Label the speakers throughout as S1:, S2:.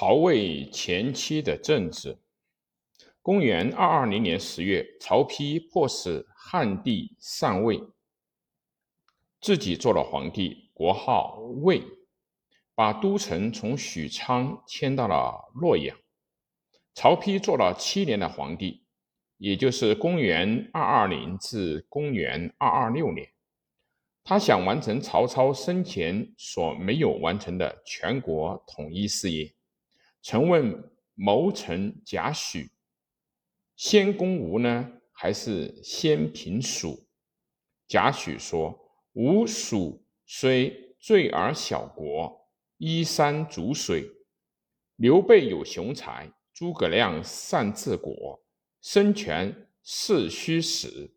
S1: 曹魏前期的政治。公元二二零年十月，曹丕迫使汉帝禅位，自己做了皇帝，国号魏，把都城从许昌迁到了洛阳。曹丕做了七年的皇帝，也就是公元二二零至公元二二六年。他想完成曹操生前所没有完成的全国统一事业。曾问谋臣贾诩：“先攻吴呢，还是先平蜀？”贾诩说：“吴蜀虽罪而小国，依山逐水。刘备有雄才，诸葛亮善治国，孙权势虚实，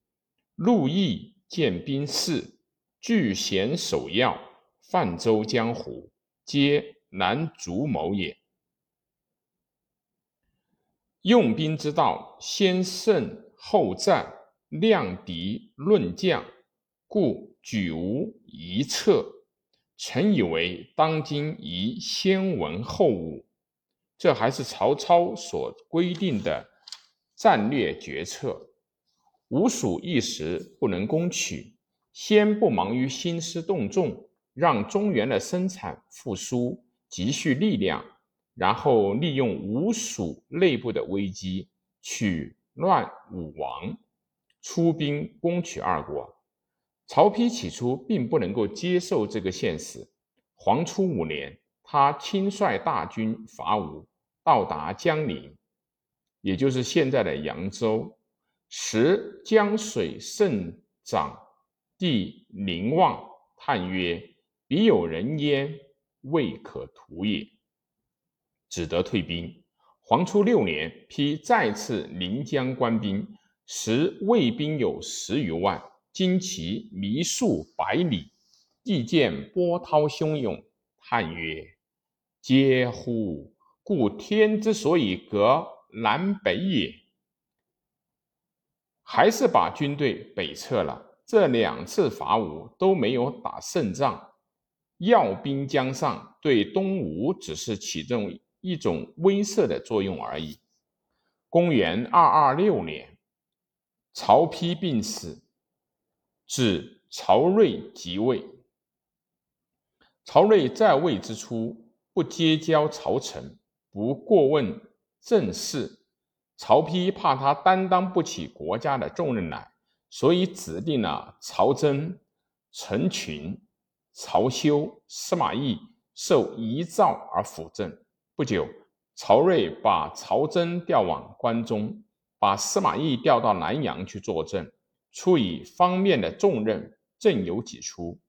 S1: 陆毅建兵事，聚贤守要，泛舟江湖，皆难逐谋也。”用兵之道，先胜后战，量敌论将，故举无一策。臣以为当今宜先文后武，这还是曹操所规定的战略决策。吴蜀一时不能攻取，先不忙于兴师动众，让中原的生产复苏，积蓄力量。然后利用吴蜀内部的危机，取乱武王，出兵攻取二国。曹丕起初并不能够接受这个现实。黄初五年，他亲率大军伐吴，到达江陵，也就是现在的扬州。时江水甚涨，地凝望，叹曰：“彼有人焉，未可图也。”只得退兵。黄初六年，丕再次临江官兵，时魏兵有十余万，旌旗弥数百里。帝见波涛汹涌，叹曰：“嗟乎！故天之所以隔南北也。”还是把军队北撤了。这两次伐吴都没有打胜仗，要兵江上，对东吴只是起重。一种威慑的作用而已。公元二二六年，曹丕病死，指曹睿即位。曹睿在位之初，不结交朝臣，不过问政事。曹丕怕他担当不起国家的重任来，所以指定了曹真、陈群、曹休、司马懿受遗诏而辅政。不久，曹睿把曹真调往关中，把司马懿调到南阳去坐镇，出以方面的重任，正有几出。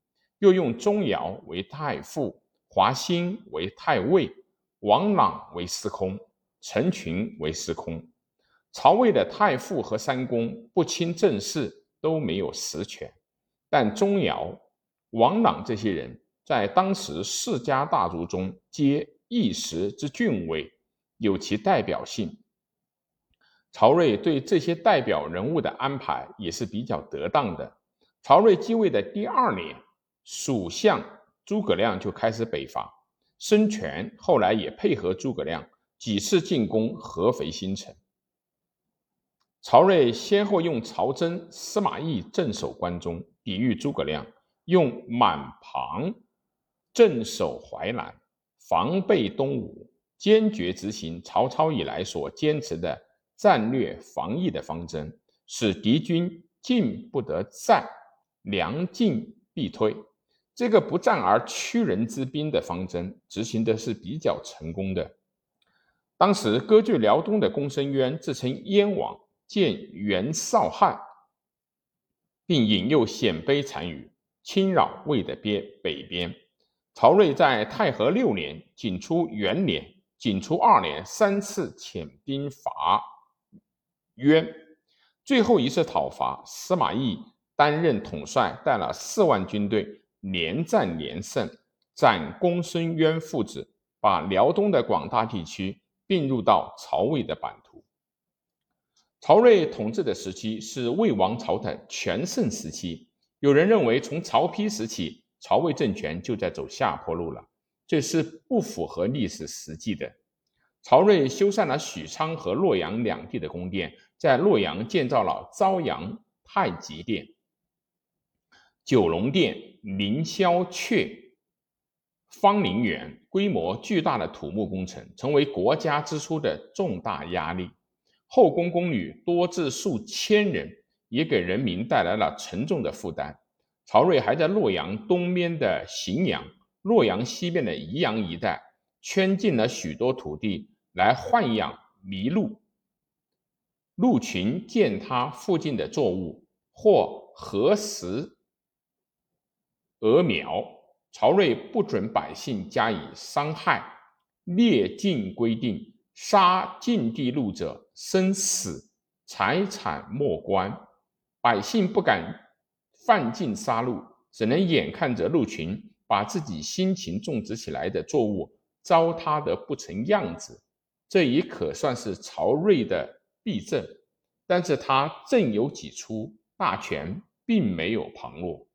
S1: 又用钟繇为太傅，华歆为太尉，王朗为司空，陈群为司空。曹魏的太傅和三公不亲政事，都没有实权，但钟繇、王朗这些人在当时世家大族中皆。一时之俊伟，有其代表性。曹睿对这些代表人物的安排也是比较得当的。曹睿继位的第二年，蜀相诸葛亮就开始北伐，孙权后来也配合诸葛亮几次进攻合肥新城。曹睿先后用曹真、司马懿镇守关中，抵御诸葛亮；用满庞镇守淮南。防备东吴，坚决执行曹操以来所坚持的战略防御的方针，使敌军进不得战，粮进必退。这个不战而屈人之兵的方针，执行的是比较成功的。当时割据辽东的公孙渊自称燕王，见袁绍汉，并引诱鲜卑单于侵扰魏的边北边。曹睿在太和六年、景初元年、景初二年三次遣兵伐渊，最后一次讨伐，司马懿担任统帅，带了四万军队，连战连胜，斩公孙渊父子，把辽东的广大地区并入到曹魏的版图。曹睿统治的时期是魏王朝的全盛时期，有人认为从曹丕时期。曹魏政权就在走下坡路了，这是不符合历史实际的。曹睿修缮了许昌和洛阳两地的宫殿，在洛阳建造了朝阳太极殿、九龙殿、凌霄阙、方林园，规模巨大的土木工程，成为国家支出的重大压力。后宫宫女多至数千人，也给人民带来了沉重的负担。曹睿还在洛阳东边的荥阳、洛阳西边的宜阳一带圈进了许多土地，来豢养麋鹿。鹿群践踏附近的作物，或何食鹅苗，曹睿不准百姓加以伤害，列禁规定。杀禁地鹿者，生死财产莫关。百姓不敢犯禁杀戮，只能眼看着鹿群把自己辛勤种植起来的作物糟蹋得不成样子。这也可算是曹睿的弊政，但是他政有几出，大权并没有旁落。